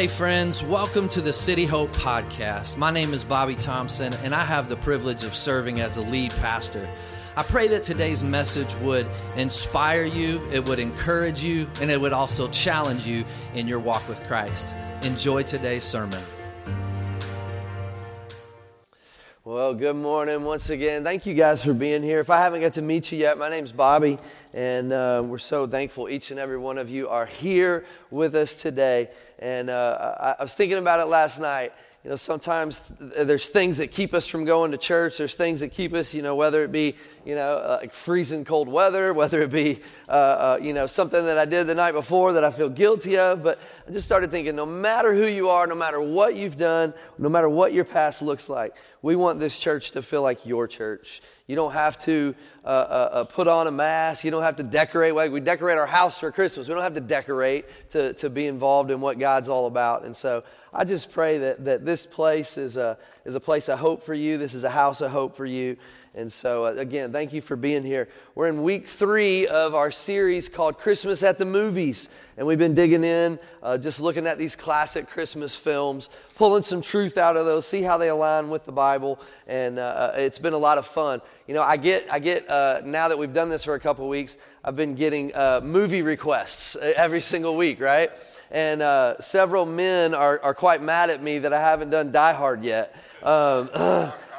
Hey, friends, welcome to the City Hope Podcast. My name is Bobby Thompson, and I have the privilege of serving as a lead pastor. I pray that today's message would inspire you, it would encourage you, and it would also challenge you in your walk with Christ. Enjoy today's sermon. Well, good morning once again. Thank you guys for being here. If I haven't got to meet you yet, my name's Bobby, and uh, we're so thankful each and every one of you are here with us today. And uh, I, was thinking about it last night you know, sometimes there's things that keep us from going to church. There's things that keep us, you know, whether it be, you know, uh, like freezing cold weather, whether it be, uh, uh, you know, something that I did the night before that I feel guilty of. But I just started thinking no matter who you are, no matter what you've done, no matter what your past looks like, we want this church to feel like your church. You don't have to uh, uh, uh, put on a mask. You don't have to decorate. Like we decorate our house for Christmas. We don't have to decorate to, to be involved in what God's all about. And so I just pray that, that this place is a, is a place of hope for you. This is a house of hope for you. And so, uh, again, thank you for being here. We're in week three of our series called Christmas at the Movies. And we've been digging in, uh, just looking at these classic Christmas films, pulling some truth out of those, see how they align with the Bible. And uh, uh it's been a lot of fun. You know, I get, I get uh, now that we've done this for a couple weeks, I've been getting uh, movie requests every single week, right? and several men are, are quite mad at me that I haven't done Die Hard yet. Um,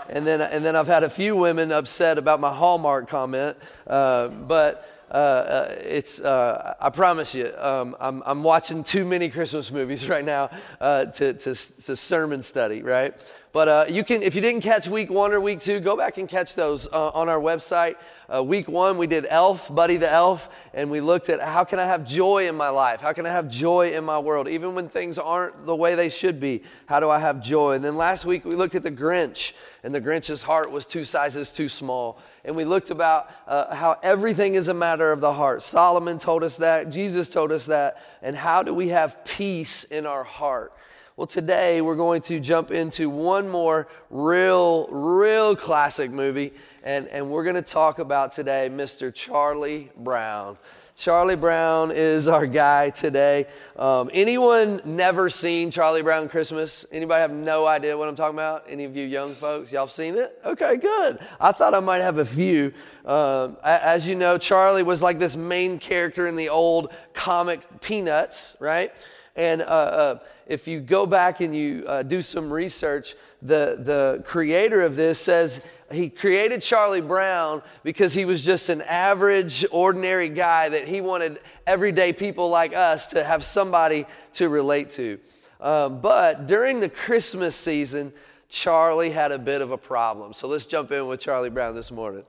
and then, and then I've had a few women upset about my Hallmark comment. Uh, but uh, uh it's, uh, I promise you, um, I'm, I'm watching too many Christmas movies right now uh, to, to, to sermon study, right? But uh, you can, if you didn't catch week one or week two, go back and catch those uh, on our website. Uh, week one, we did Elf, Buddy the Elf, and we looked at how can I have joy in my life? How can I have joy in my world? Even when things aren't the way they should be, how do I have joy? And then last week, we looked at the Grinch, and the Grinch's heart was two sizes too small. And we looked about uh, how everything is a matter of the heart. Solomon told us that, Jesus told us that, and how do we have peace in our heart? Well, today we're going to jump into one more real, real classic movie, and, and we're going to talk about today Mr. Charlie Brown. Charlie Brown is our guy today. Um, anyone never seen Charlie Brown Christmas? Anybody have no idea what I'm talking about? Any of you young folks, y'all seen it? Okay, good. I thought I might have a few. Um, as you know, Charlie was like this main character in the old comic Peanuts, right? And uh, uh, if you go back and you uh, do some research, the, the creator of this says he created Charlie Brown because he was just an average, ordinary guy that he wanted everyday people like us to have somebody to relate to. Um, but during the Christmas season, Charlie had a bit of a problem. So let's jump in with Charlie Brown this morning.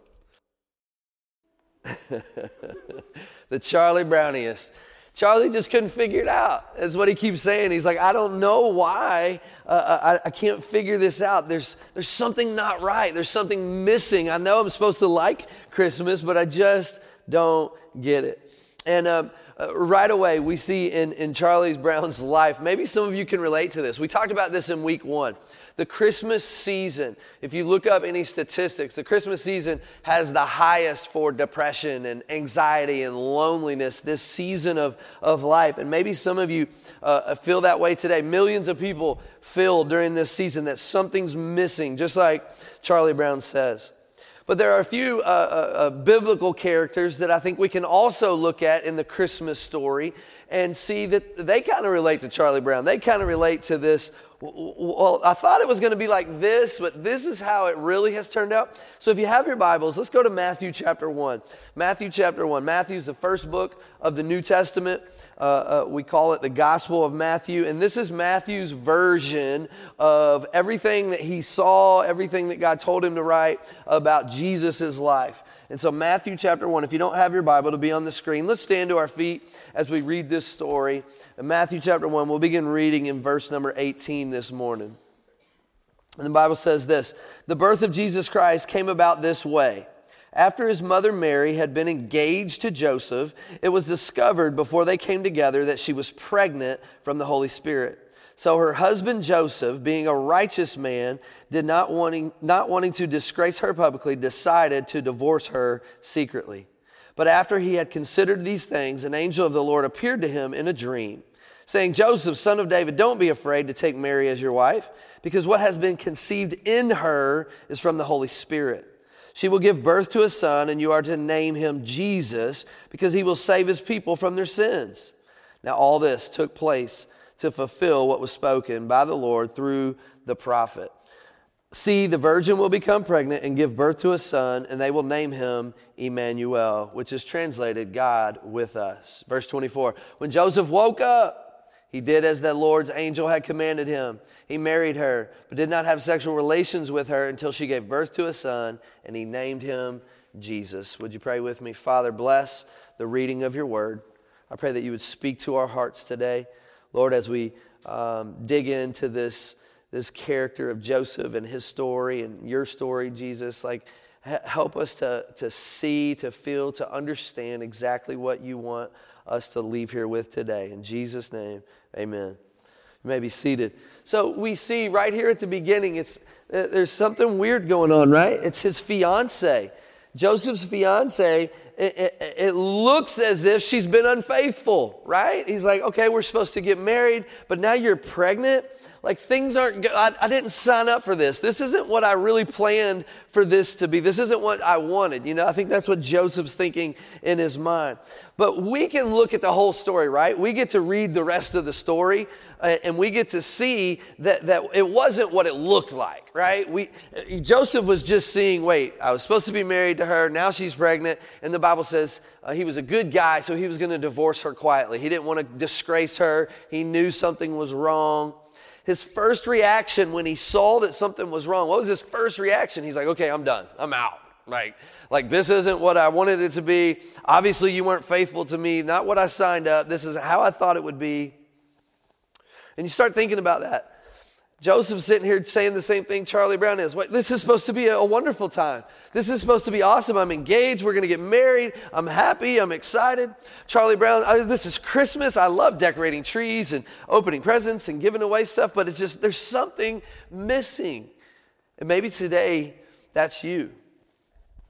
the Charlie Browniest. Charlie just couldn't figure it out. That's what he keeps saying. He's like, I don't know why. Uh, uh, I, I can't figure this out. There's, there's something not right. There's something missing. I know I'm supposed to like Christmas, but I just don't get it. And um, uh, right away, we see in, in Charlie Brown's life, maybe some of you can relate to this. We talked about this in week one. The Christmas season, if you look up any statistics, the Christmas season has the highest for depression and anxiety and loneliness this season of, of life. And maybe some of you uh, feel that way today. Millions of people feel during this season that something's missing, just like Charlie Brown says. But there are a few uh, uh, uh biblical characters that I think we can also look at in the Christmas story and see that they kind of relate to Charlie Brown. They kind of relate to this well, I thought it was going to be like this, but this is how it really has turned out. So if you have your Bibles, let's go to Matthew chapter 1. Matthew chapter 1. Matthew is the first book of the New Testament. Uh, uh, we call it the Gospel of Matthew. And this is Matthew's version of everything that he saw, everything that God told him to write about Jesus' life. And so, Matthew chapter 1, if you don't have your Bible, it'll be on the screen. Let's stand to our feet as we read this story. In Matthew chapter 1, we'll begin reading in verse number 18 this morning. And the Bible says this The birth of Jesus Christ came about this way. After his mother Mary had been engaged to Joseph, it was discovered before they came together that she was pregnant from the Holy Spirit. So her husband Joseph, being a righteous man, did not wanting, not wanting to disgrace her publicly, decided to divorce her secretly. But after he had considered these things, an angel of the Lord appeared to him in a dream saying, Joseph, son of David, don't be afraid to take Mary as your wife, because what has been conceived in her is from the Holy Spirit. She will give birth to a son, and you are to name him Jesus, because he will save his people from their sins. Now, all this took place to fulfill what was spoken by the Lord through the prophet. See, the virgin will become pregnant and give birth to a son, and they will name him Emmanuel, which is translated God with us. Verse 24 When Joseph woke up, he did as the Lord's angel had commanded him. He married her, but did not have sexual relations with her until she gave birth to a son, and he named him Jesus. Would you pray with me? Father, bless the reading of your word. I pray that you would speak to our hearts today. Lord, as we um, dig into this this character of Joseph and his story and your story, Jesus. Like, help us to, to see, to feel, to understand exactly what you want us to leave here with today. In Jesus' name, amen. You may be seated. So we see right here at the beginning, it's, uh, there's something weird going on, right? It's his fiance. Joseph's fiance, it, it, looks as if she's been unfaithful, right? He's like, okay, we're supposed to get married, but now you're pregnant like things aren't good. I, I didn't sign up for this. This isn't what I really planned for this to be. This isn't what I wanted. You know, I think that's what Joseph's thinking in his mind. But we can look at the whole story, right? We get to read the rest of the story uh, and we get to see that, that it wasn't what it looked like, right? We, Joseph was just seeing, wait, I was supposed to be married to her, now she's pregnant, and the Bible says uh, he was a good guy, so he was going to divorce her quietly. He didn't want to disgrace her, he knew something was wrong his first reaction when he saw that something was wrong, what was his first reaction? He's like, okay, I'm done. I'm out. Like, like this isn't what I wanted it to be. Obviously, you weren't faithful to me, not what I signed up. This is how I thought it would be. And you start thinking about that. Joseph's sitting here saying the same thing Charlie Brown is. This is supposed to be a wonderful time. This is supposed to be awesome. I'm engaged. We're going to get married. I'm happy. I'm excited. Charlie Brown, I, this is Christmas. I love decorating trees and opening presents and giving away stuff, but it's just, there's something missing. And maybe today, that's you.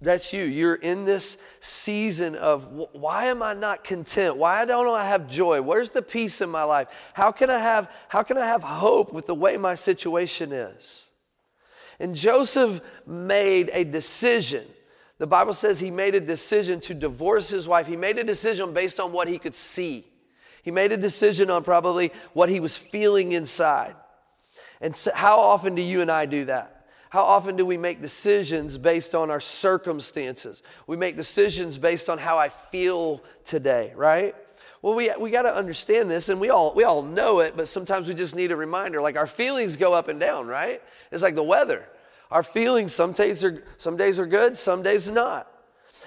That's you. You're in this season of why am I not content? Why don't I have joy? Where's the peace in my life? How can I have how can I have hope with the way my situation is? And Joseph made a decision. The Bible says he made a decision to divorce his wife. He made a decision based on what he could see. He made a decision on probably what he was feeling inside. And so how often do you and I do that? How often do we make decisions based on our circumstances? We make decisions based on how I feel today, right? Well, we, we got to understand this, and we all, we all know it, but sometimes we just need a reminder. Like our feelings go up and down, right? It's like the weather. Our feelings, some days are, some days are good, some days not.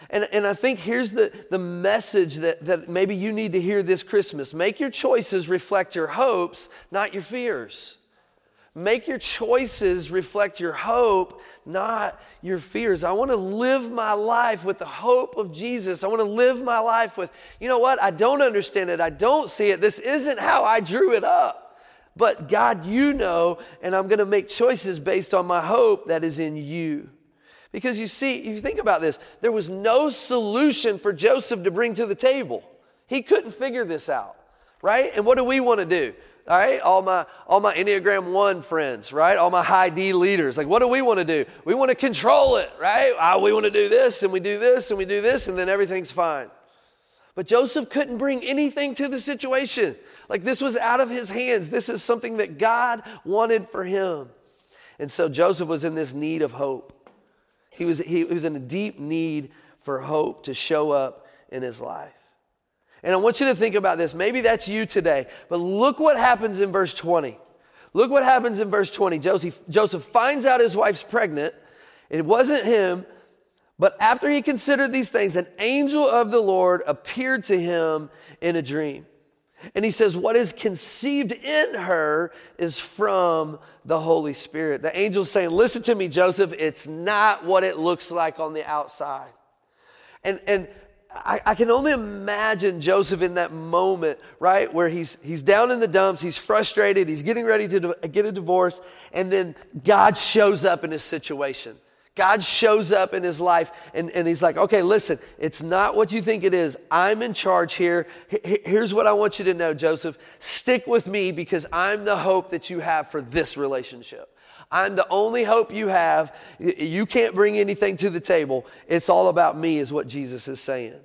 And, and I think here's the, the message that, that maybe you need to hear this Christmas make your choices reflect your hopes, not your fears. Make your choices reflect your hope, not your fears. I want to live my life with the hope of Jesus. I want to live my life with, you know what? I don't understand it. I don't see it. This isn't how I drew it up. But God, you know, and I'm going to make choices based on my hope that is in you. Because you see, if you think about this, there was no solution for Joseph to bring to the table. He couldn't figure this out, right? And what do we want to do? All right? All my all my enneagram 1 friends right? All my high d leaders. Like what do we want to do? We want to control it right? Oh, we want to do this and we do this and we do this and then everything's fine. But joseph couldn't bring anything to the situation. Like this was out of his hands. This is something that god wanted for him. And so joseph was in this need of hope. He was he was in a deep need for hope to show up in his life and I want you to think about this. Maybe that's you today. But look what happens in verse 20. Look what happens in verse 20. Joseph, Joseph finds out his wife's pregnant. It wasn't him, but after he considered these things, an angel of the Lord appeared to him in a dream. And he says, What is conceived in her is from the Holy Spirit. The angel's saying, Listen to me, Joseph, it's not what it looks like on the outside. And, and I, I, can only imagine Joseph in that moment, right? Where he's, he's down in the dumps, he's frustrated, he's getting ready to get a divorce, and then God shows up in his situation. God shows up in his life and, and he's like, okay, listen, it's not what you think it is. I'm in charge here. Here's what I want you to know, Joseph. Stick with me because I'm the hope that you have for this relationship. I'm the only hope you have. You can't bring anything to the table. It's all about me, is what Jesus is saying.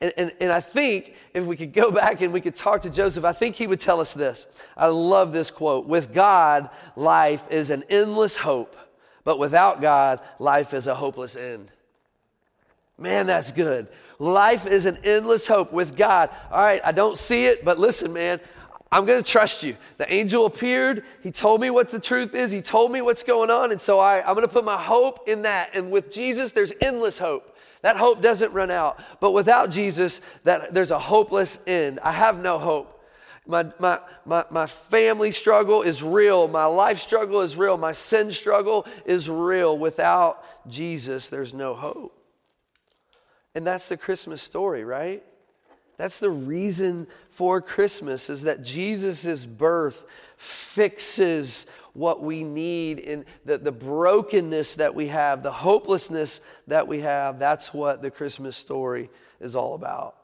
And, and, and I think if we could go back and we could talk to Joseph, I think he would tell us this. I love this quote With God, life is an endless hope but without God, life is a hopeless end. Man, that's good. Life is an endless hope with God. All right, I don't see it, but listen, man, I'm going to trust you. The angel appeared. He told me what the truth is. He told me what's going on. And so I, I'm going to put my hope in that. And with Jesus, there's endless hope. That hope doesn't run out. But without Jesus, that, there's a hopeless end. I have no hope. My, my, my, my family struggle is real. My life struggle is real. My sin struggle is real. Without Jesus, there's no hope. And that's the Christmas story, right? That's the reason for Christmas is that Jesus' birth fixes what we need in the, the brokenness that we have, the hopelessness that we have. That's what the Christmas story is all about.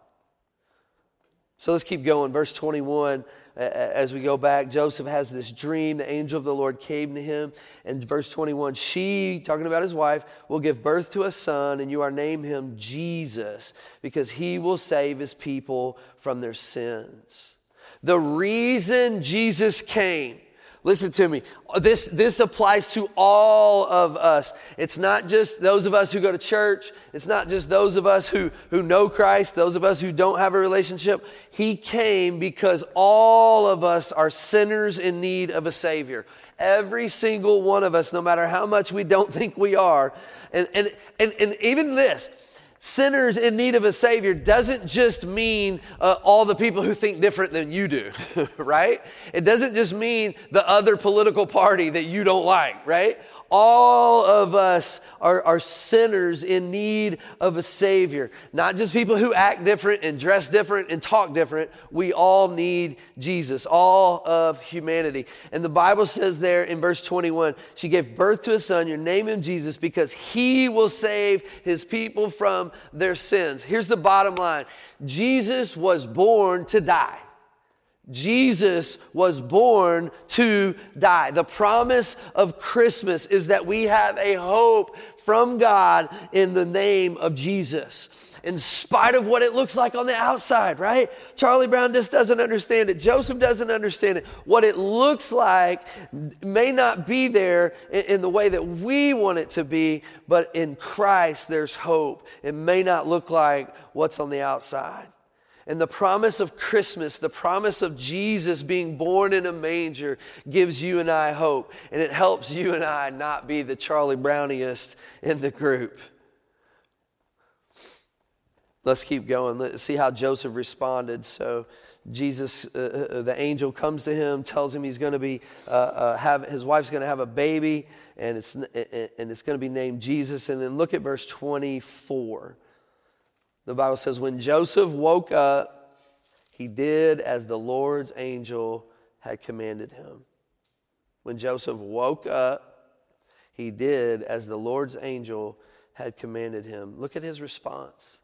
So let's keep going. Verse 21, as we go back, Joseph has this dream. The angel of the Lord came to him. And verse 21, she, talking about his wife, will give birth to a son, and you are name him Jesus, because he will save his people from their sins. The reason Jesus came Listen to me. This, this applies to all of us. It's not just those of us who go to church. It's not just those of us who, who know Christ, those of us who don't have a relationship. He came because all of us are sinners in need of a Savior. Every single one of us, no matter how much we don't think we are. And, and, and, and even this, sinners in need of a Savior doesn't just mean uh, all the people who think different than you do, right? It doesn't just mean the other political party that you don't like, right? All of us are, are sinners in need of a Savior. Not just people who act different and dress different and talk different. We all need Jesus, all of humanity. And the Bible says there in verse 21 she gave birth to a son, you name him Jesus, because he will save his people from their sins. Here's the bottom line Jesus was born to die. Jesus was born to die. The promise of Christmas is that we have a hope from God in the name of Jesus. In spite of what it looks like on the outside, right? Charlie Brown just doesn't understand it. Joseph doesn't understand it. What it looks like may not be there in, the way that we want it to be, but in Christ there's hope. It may not look like what's on the outside. And the promise of Christmas, the promise of Jesus being born in a manger, gives you and I hope. And it helps you and I not be the Charlie Browniest in the group. Let's keep going. Let's see how Joseph responded. So, Jesus, uh, uh the angel comes to him, tells him he's going to be, uh, uh, have, his wife's going to have a baby, and it's, and it's going to be named Jesus. And then look at verse 24. The Bible says, when Joseph woke up, he did as the Lord's angel had commanded him. When Joseph woke up, he did as the Lord's angel had commanded him. Look at his response.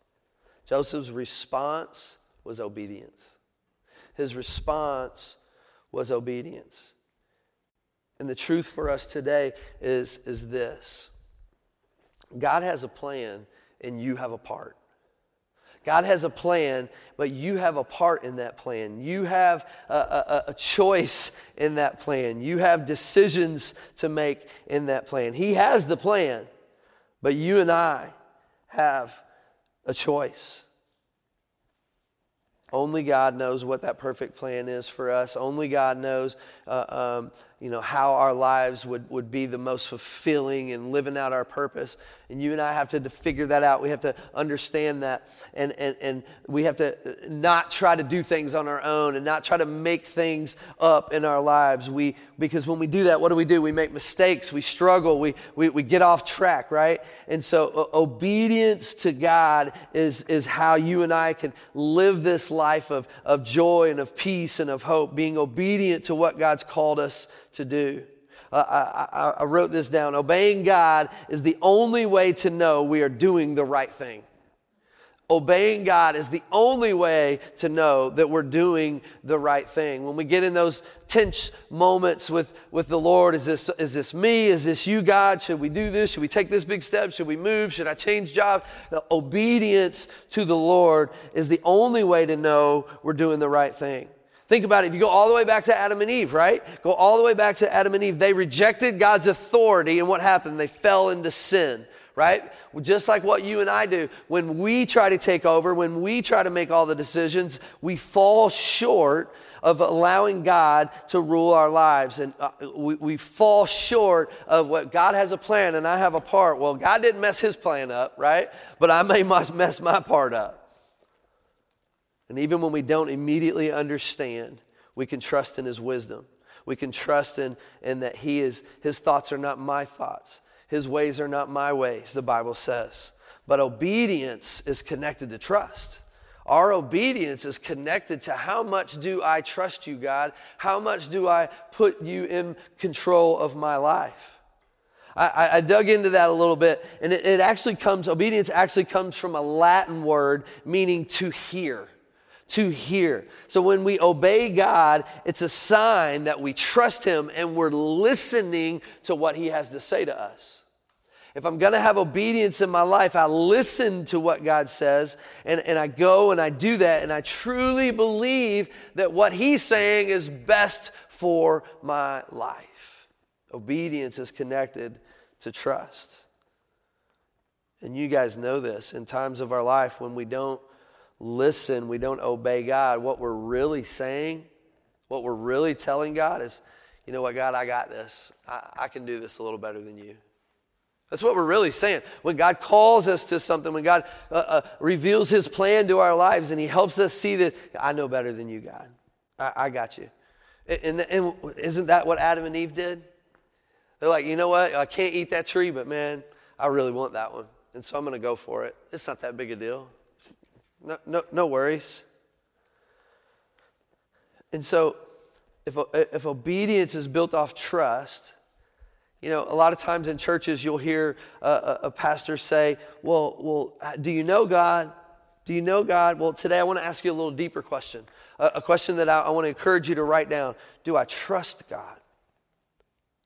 Joseph's response was obedience. His response was obedience. And the truth for us today is, is this God has a plan, and you have a part. God has a plan, but you have a part in that plan. You have a, a, a, choice in that plan. You have decisions to make in that plan. He has the plan, but you and I have a choice. Only God knows what that perfect plan is for us. Only God knows, uh, um, you know, how our lives would, would be the most fulfilling and living out our purpose. And you and I have to, to figure that out. We have to understand that. And, and, and we have to not try to do things on our own and not try to make things up in our lives. We, because when we do that, what do we do? We make mistakes, we struggle, we, we, we get off track, right? And so obedience to God is, is how you and I can live this life of, of joy and of peace and of hope, being obedient to what God's called us to do. I, I wrote this down. Obeying God is the only way to know we are doing the right thing. Obeying God is the only way to know that we're doing the right thing. When we get in those tense moments with, with the Lord, is this, is this me? Is this you, God? Should we do this? Should we take this big step? Should we move? Should I change job? The obedience to the Lord is the only way to know we're doing the right thing. Think about it. If you go all the way back to Adam and Eve, right? Go all the way back to Adam and Eve. They rejected God's authority, and what happened? They fell into sin right? Just like what you and I do. When we try to take over, when we try to make all the decisions, we fall short of allowing God to rule our lives. And uh, we, we fall short of what God has a plan and I have a part. Well, God didn't mess his plan up, right? But I may must mess my part up. And even when we don't immediately understand, we can trust in his wisdom. We can trust in, in that he is, his thoughts are not my thoughts. His ways are not my ways, the Bible says. But obedience is connected to trust. Our obedience is connected to how much do I trust you, God? How much do I put you in control of my life? I, I dug into that a little bit, and it, it actually comes, obedience actually comes from a Latin word meaning to hear to hear. So when we obey God, it's a sign that we trust Him and we're listening to what He has to say to us. If I'm going to have obedience in my life, I listen to what God says and, and I go and I do that. And I truly believe that what He's saying is best for my life. Obedience is connected to trust. And you guys know this in times of our life when we don't listen, we don't obey God, what we're really saying, what we're really telling God is, you know what, God, I got this. I, I can do this a little better than you. That's what we're really saying. When God calls us to something, when God uh, uh, reveals His plan to our lives and He helps us see that I know better than you, God. I, I got you. And, and, isn't that what Adam and Eve did? They're like, you know what? I can't eat that tree, but man, I really want that one. And so I'm going to go for it. It's not that big a deal. No, no, no worries. And so if, if obedience is built off trust, you know, a lot of times in churches, you'll hear a, a, pastor say, well, well, uh, do you know God? Do you know God? Well, today I want to ask you a little deeper question, a, a question that I, I want to encourage you to write down. Do I trust God?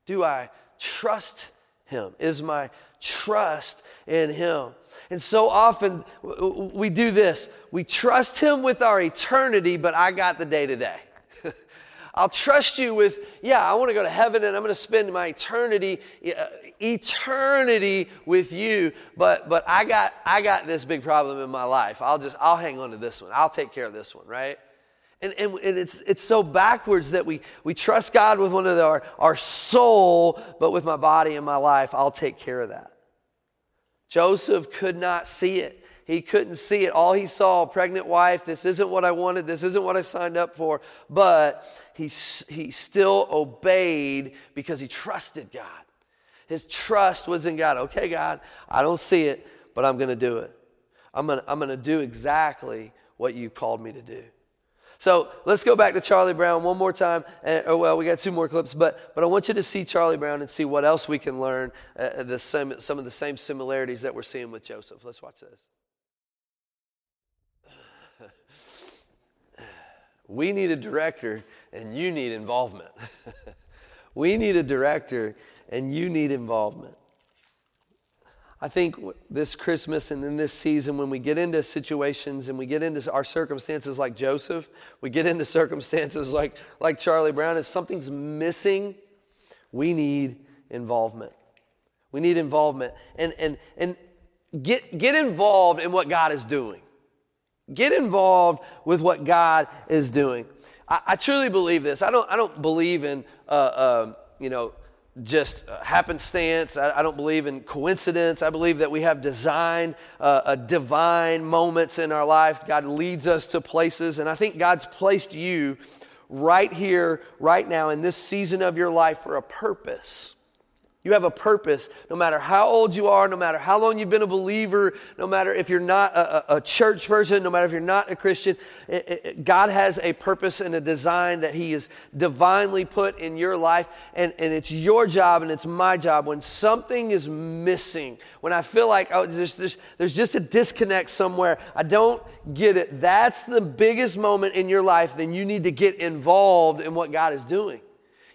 Do I trust Him? Is my trust in Him? And so often we do this we trust Him with our eternity, but I got the day today. I'll trust you with, yeah, I want to go to heaven and I'm going to spend my eternity, uh, eternity with you. But, but I got, I got this big problem in my life. I'll just, I'll hang on to this one. I'll take care of this one, right? And, and, and, it's, it's so backwards that we, we trust God with one of our, our soul, but with my body and my life, I'll take care of that. Joseph could not see it. He couldn't see it. All he saw, pregnant wife, this isn't what I wanted, this isn't what I signed up for. But he, he still obeyed because he trusted God. His trust was in God. Okay, God, I don't see it, but I'm going to do it. I'm going to I'm going to do exactly what you called me to do. So let's go back to Charlie Brown one more time. And, oh, well, we got two more clips, but, but I want you to see Charlie Brown and see what else we can learn, uh, the same, some of the same similarities that we're seeing with Joseph. Let's watch this. We need a director and you need involvement. we need a director and you need involvement. I think this Christmas and in this season, when we get into situations and we get into our circumstances like Joseph, we get into circumstances like, like Charlie Brown, if something's missing, we need involvement. We need involvement. And, and, and get, get involved in what God is doing. Get involved with what God is doing. I, I truly believe this. I don't, I don't believe in, uh, uh, you know, just happenstance. I, I, don't believe in coincidence. I believe that we have design, uh, divine moments in our life. God leads us to places, and I think God's placed you right here, right now, in this season of your life for a purpose. You have a purpose no matter how old you are, no matter how long you've been a believer, no matter if you're not a, a church person, no matter if you're not a Christian. It, it, God has a purpose and a design that He has divinely put in your life. And, and it's your job and it's my job. When something is missing, when I feel like oh, there's, there's, there's just a disconnect somewhere, I don't get it, that's the biggest moment in your life, then you need to get involved in what God is doing.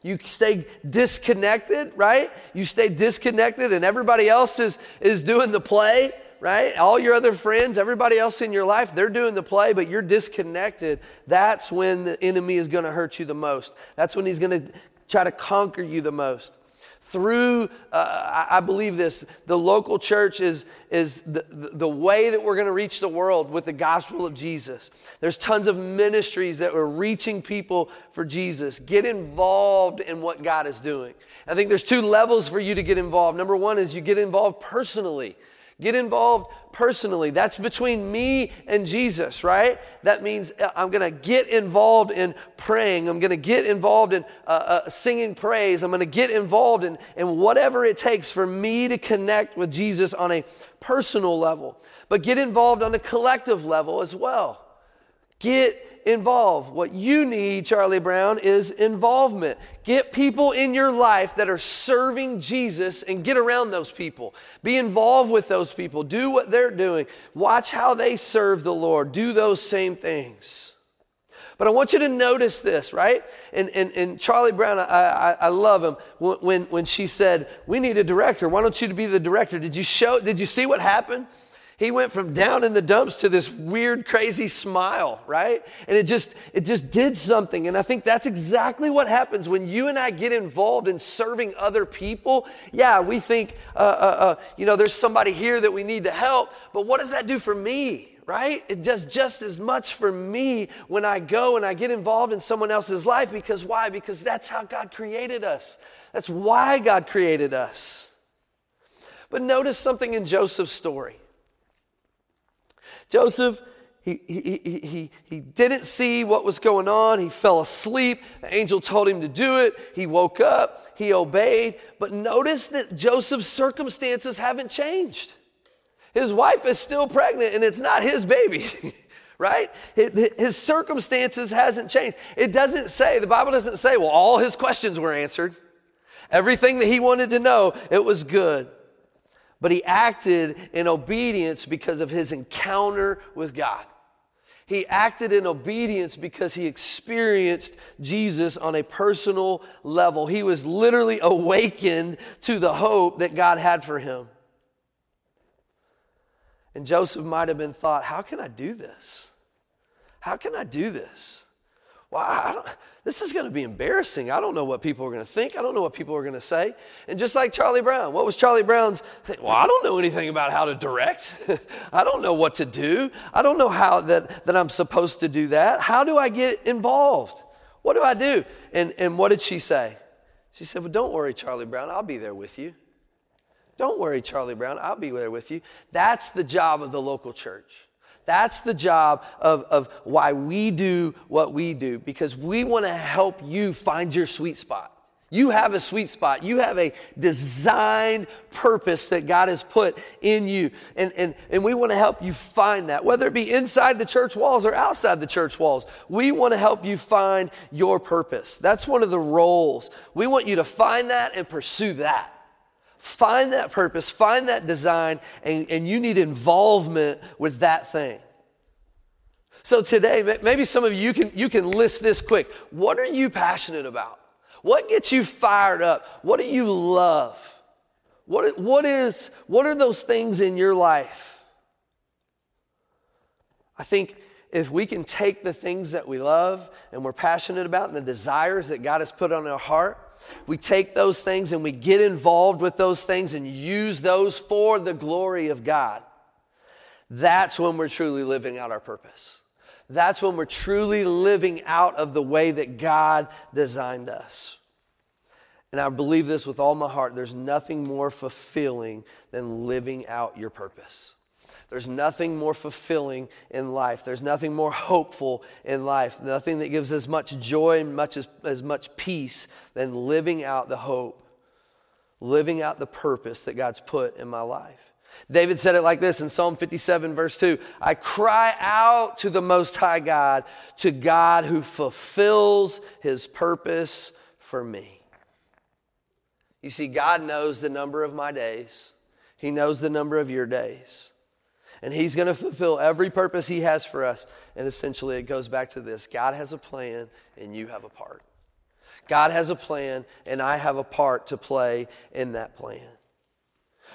You stay disconnected, right? You stay disconnected and everybody else is, is doing the play, right? All your other friends, everybody else in your life, they're doing the play, but you're disconnected. That's when the enemy is going to hurt you the most. That's when he's going to try to conquer you the most through, uh, I believe this, the local church is, is the, the way that we're going to reach the world with the gospel of Jesus. There's tons of ministries that are reaching people for Jesus. Get involved in what God is doing. I think there's two levels for you to get involved. Number one is you get involved personally. Get involved personally. That's between me and Jesus, right? That means uh, I'm going to get involved in praying. I'm going to get involved in uh, uh, singing praise. I'm going to get involved in, in whatever it takes for me to connect with Jesus on a personal level. But get involved on a collective level as well. Get involved. What you need, Charlie Brown, is involvement. Get people in your life that are serving Jesus and get around those people. Be involved with those people. Do what they're doing. Watch how they serve the Lord. Do those same things. But I want you to notice this, right? And, and, and Charlie Brown, I, I, I love him. When, when she said, We need a director, why don't you be the director? Did you show, did you see what happened? He went from down in the dumps to this weird, crazy smile, right? And it just, it just did something. And I think that's exactly what happens when you and I get involved in serving other people. Yeah, we think, uh, uh, uh, you know, there's somebody here that we need to help, but what does that do for me? right? It does just as much for me when I go and I get involved in someone else's life because why? Because that's how God created us. That's why God created us. But notice something in Joseph's story. Joseph, he, he, he, he didn't see what was going on. He fell asleep. The angel told him to do it. He woke up. He obeyed. But notice that Joseph's circumstances haven't changed. His wife is still pregnant and it's not his baby. right? His circumstances hasn't changed. It doesn't say, the Bible doesn't say, well, all his questions were answered. Everything that he wanted to know, it was good but he acted in obedience because of his encounter with God. He acted in obedience because he experienced Jesus on a personal level. He was literally awakened to the hope that God had for him. And Joseph might have been thought, how can I do this? How can I do this? Don't, this is going to be embarrassing. I don't know what people are going to think. I don't know what people are going to say. And just like Charlie Brown, what was Charlie Brown's thing? Well, I don't know anything about how to direct. I don't know what to do. I don't know how that, that I'm supposed to do that. How do I get involved? What do I do? And, and what did she say? She said, Well, don't worry, Charlie Brown. I'll be there with you. Don't worry, Charlie Brown. I'll be there with you. That's the job of the local church. That's the job of, of why we do what we do, because we want to help you find your sweet spot. You have a sweet spot. You have a designed purpose that God has put in you. And, and, and we want to help you find that, whether it be inside the church walls or outside the church walls. We want to help you find your purpose. That's one of the roles. We want you to find that and pursue that. Find that purpose, find that design, and, and you need involvement with that thing. So today, maybe some of you, can, you can list this quick. What are you passionate about? What gets you fired up? What do you love? What, what, is, what are those things in your life? I think if we can take the things that we love and we're passionate about and the desires that God has put on our heart, we take those things and we get involved with those things and use those for the glory of God. That's when we're truly living out our purpose. That's when we're truly living out of the way that God designed us. And I believe this with all my heart. There's nothing more fulfilling than living out your purpose. There's nothing more fulfilling in life. There's nothing more hopeful in life. Nothing that gives as much joy and much as, as much peace than living out the hope, living out the purpose that God's put in my life. David said it like this in Psalm 57, verse 2 I cry out to the Most High God, to God who fulfills his purpose for me. You see, God knows the number of my days, He knows the number of your days. And He's going to fulfill every purpose He has for us. And essentially, it goes back to this God has a plan, and you have a part. God has a plan, and I have a part to play in that plan.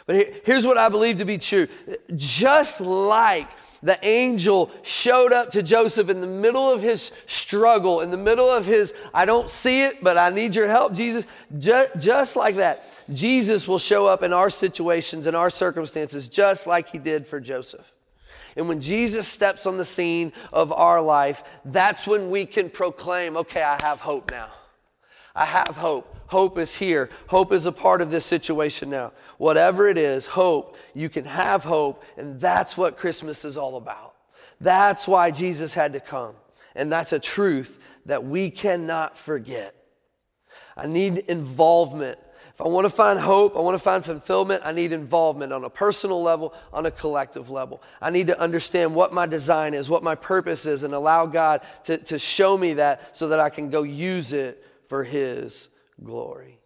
But here's what I believe to be true. Just like the angel showed up to Joseph in the middle of his struggle, in the middle of his, I don't see it, but I need your help, Jesus. Just, just like that, Jesus will show up in our situations, in our circumstances, just like he did for Joseph. And when Jesus steps on the scene of our life, that's when we can proclaim, okay, I have hope now. I have hope. Hope is here. Hope is a part of this situation now. Whatever it is, hope, you can have hope, and that's what Christmas is all about. That's why Jesus had to come. And that's a truth that we cannot forget. I need involvement. If I want to find hope, I want to find fulfillment, I need involvement on a personal level, on a collective level. I need to understand what my design is, what my purpose is, and allow God to, to show me that so that I can go use it for His glory.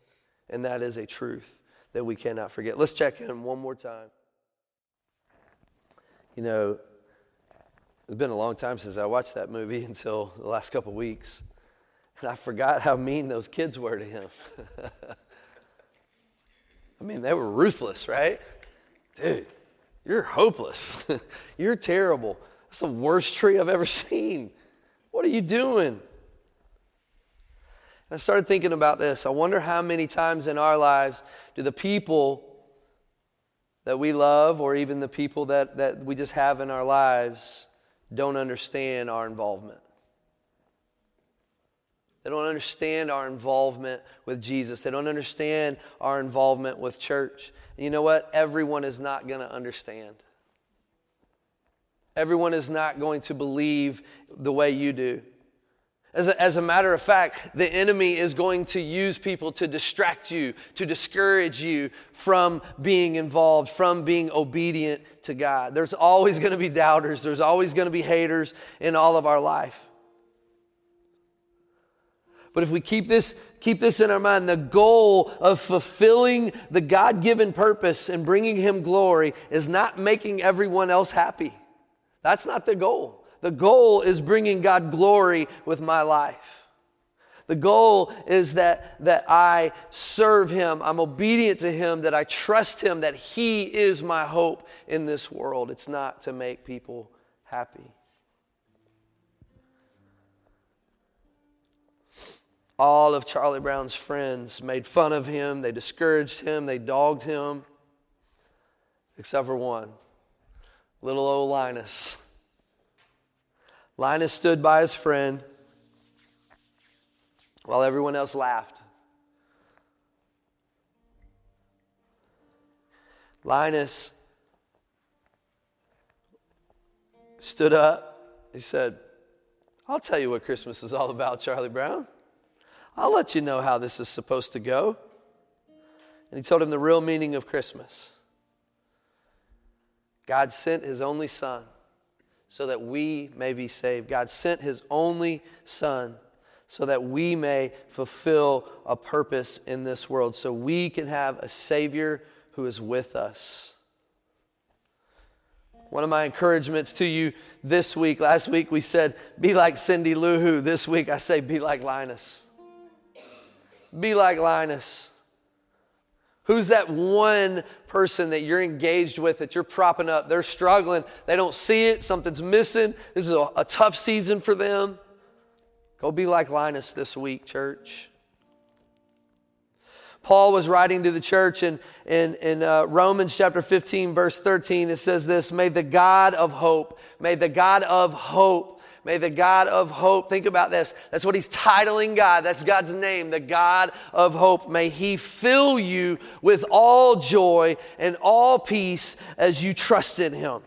And that is a truth that we cannot forget. Let's check in one more time. You know, it's been a long time since I watched that movie until the last couple weeks. And I forgot how mean those kids were to him. I mean, they were ruthless, right? Dude, you're hopeless. you're terrible. That's the worst tree I've ever seen. What are you doing? I started thinking about this. I wonder how many times in our lives do the people that we love, or even the people that, that we just have in our lives, don't understand our involvement. They don't understand our involvement with Jesus. They don't understand our involvement with church. And you know what? Everyone is not going to understand. Everyone is not going to believe the way you do. As a, as a, matter of fact, the enemy is going to use people to distract you, to discourage you from being involved, from being obedient to God. There's always going to be doubters, there's always going to be haters in all of our life. But if we keep this, keep this in our mind, the goal of fulfilling the God given purpose and bringing Him glory is not making everyone else happy. That's not the goal. The goal is bringing God glory with my life. The goal is that, that I serve Him, I'm obedient to Him, that I trust Him, that He is my hope in this world. It's not to make people happy. All of Charlie Brown's friends made fun of him, they discouraged him, they dogged him, except for one little old Linus. Linus stood by his friend while everyone else laughed. Linus stood up. He said, I'll tell you what Christmas is all about, Charlie Brown. I'll let you know how this is supposed to go. And he told him the real meaning of Christmas. God sent his only son so that we may be saved. God sent his only Son so that we may fulfill a purpose in this world, so we can have a Savior who is with us. One of my encouragements to you this week, last week we said, be like Cindy Lou Who. This week I say, be like Linus. Be like Linus. Who's that one person that you're engaged with that you're propping up? They're struggling. They don't see it. Something's missing. This is a, a tough season for them. Go be like Linus this week, church. Paul was writing to the church in, in, in uh, Romans chapter 15, verse 13. It says this May the God of hope, may the God of hope May the God of hope, think about this. That's what he's titling God. That's God's name, the God of hope. May he fill you with all joy and all peace as you trust in him.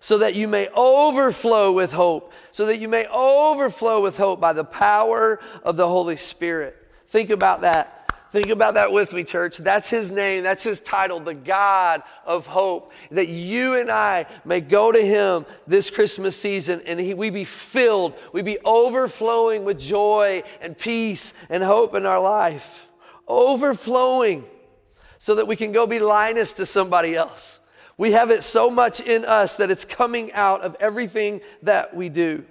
So that you may overflow with hope, so that you may overflow with hope by the power of the Holy Spirit. Think about that. Think about that with me, church. That's his name. That's his title, the God of hope. That you and I may go to him this Christmas season and he, we be filled, we be overflowing with joy and peace and hope in our life. Overflowing so that we can go be Linus to somebody else. We have it so much in us that it's coming out of everything that we do.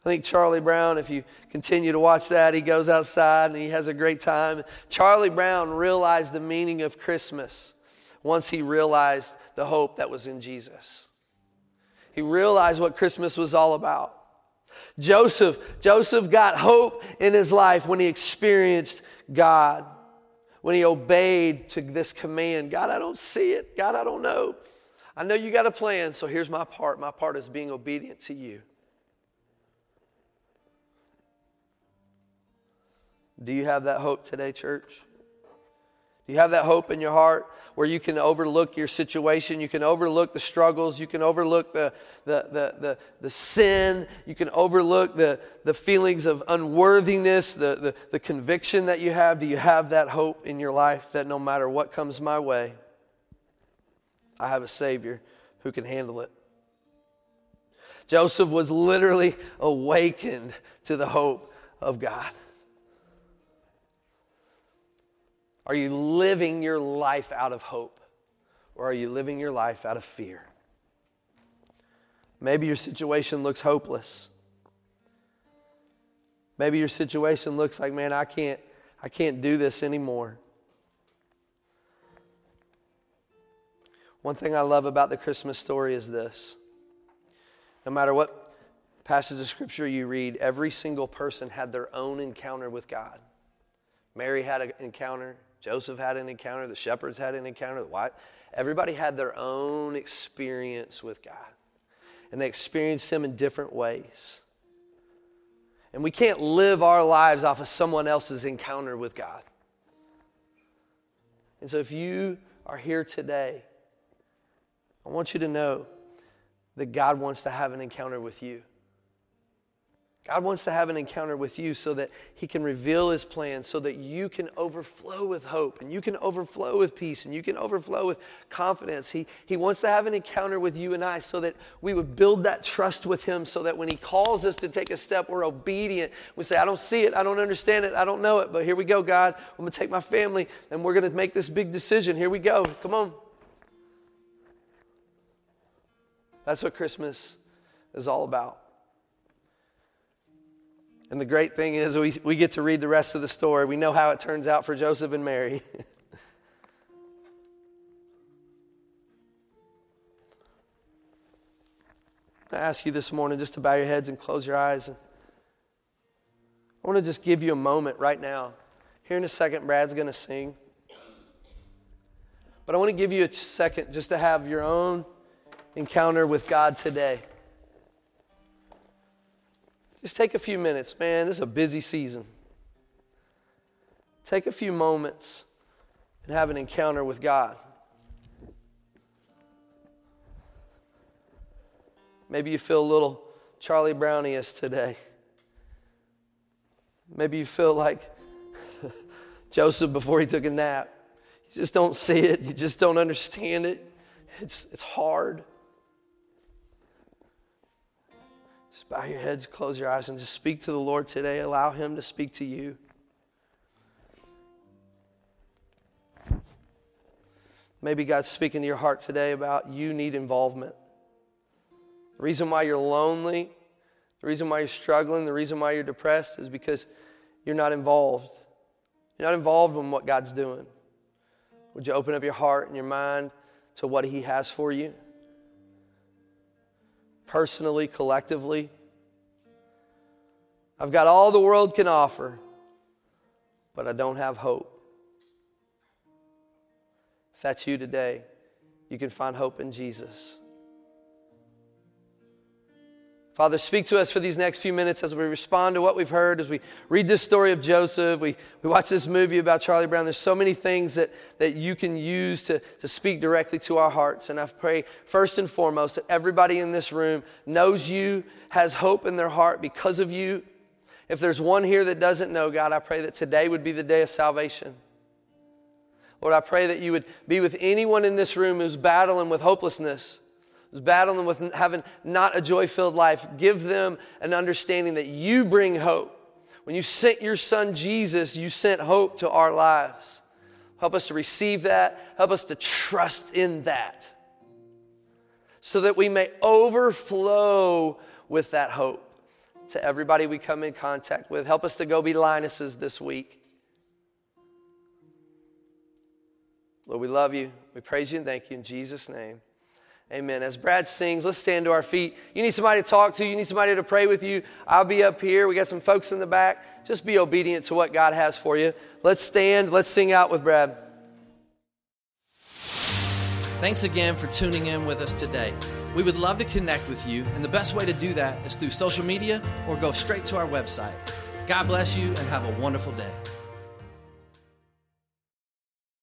I think Charlie Brown, if you continue to watch that, he goes outside and he has a great time. Charlie Brown realized the meaning of Christmas once he realized the hope that was in Jesus. He realized what Christmas was all about. Joseph, Joseph got hope in his life when he experienced God, when he obeyed to this command God, I don't see it. God, I don't know. I know you got a plan, so here's my part. My part is being obedient to you. Do you have that hope today, church? Do you have that hope in your heart where you can overlook your situation? You can overlook the struggles. You can overlook the, the, the, the, the sin. You can overlook the, the feelings of unworthiness, the, the, the conviction that you have. Do you have that hope in your life that no matter what comes my way, I have a Savior who can handle it? Joseph was literally awakened to the hope of God. Are you living your life out of hope? Or are you living your life out of fear? Maybe your situation looks hopeless. Maybe your situation looks like, man, I can't, I can't do this anymore. One thing I love about the Christmas story is this. No matter what passage of scripture you read, every single person had their own encounter with God. Mary had an encounter, Joseph had an encounter, the shepherds had an encounter, the white. Everybody had their own experience with God. And they experienced Him in different ways. And we can't live our lives off of someone else's encounter with God. And so if you are here today, I want you to know that God wants to have an encounter with you. God wants to have an encounter with you so that He can reveal His plan, so that you can overflow with hope and you can overflow with peace and you can overflow with confidence. He, he wants to have an encounter with you and I so that we would build that trust with Him so that when He calls us to take a step, we're obedient. We say, I don't see it, I don't understand it, I don't know it, but here we go, God. I'm going to take my family and we're going to make this big decision. Here we go. Come on. That's what Christmas is all about. And the great thing is, we, we get to read the rest of the story. We know how it turns out for Joseph and Mary. I ask you this morning just to bow your heads and close your eyes. I want to just give you a moment right now. Here in a second, Brad's going to sing. But I want to give you a second just to have your own encounter with God today. Just take a few minutes, man. This is a busy season. Take a few moments and have an encounter with God. Maybe you feel a little Charlie Browniest today. Maybe you feel like Joseph before he took a nap. You just don't see it, you just don't understand it. It's, it's hard. Just bow your heads, close your eyes, and just speak to the Lord today. Allow Him to speak to you. Maybe God's speaking to your heart today about you need involvement. The reason why you're lonely, the reason why you're struggling, the reason why you're depressed is because you're not involved. You're not involved in what God's doing. Would you open up your heart and your mind to what He has for you? Personally, collectively. I've got all the world can offer, but I don't have hope. If that's you today, you can find hope in Jesus. Father, speak to us for these next few minutes as we respond to what we've heard, as we read this story of Joseph, we, we watch this movie about Charlie Brown. There's so many things that, that you can use to, to speak directly to our hearts. And I pray, first and foremost, that everybody in this room knows you, has hope in their heart because of you, If there's one here that doesn't know God, I pray that today would be the day of salvation. Lord, I pray that you would be with anyone in this room who's battling with hopelessness, who's battling with having not a joy filled life. Give them an understanding that you bring hope. When you sent your son Jesus, you sent hope to our lives. Help us to receive that. Help us to trust in that so that we may overflow with that hope to everybody we come in contact with. Help us to go be Linus's this week. Lord, we love you. We praise you and thank you in Jesus' name. Amen. As Brad sings, let's stand to our feet. You need somebody to talk to, you need somebody to pray with you. I'll be up here. We got some folks in the back. Just be obedient to what God has for you. Let's stand, let's sing out with Brad. Thanks again for tuning in with us today. We would love to connect with you, and the best way to do that is through social media or go straight to our website. God bless you and have a wonderful day.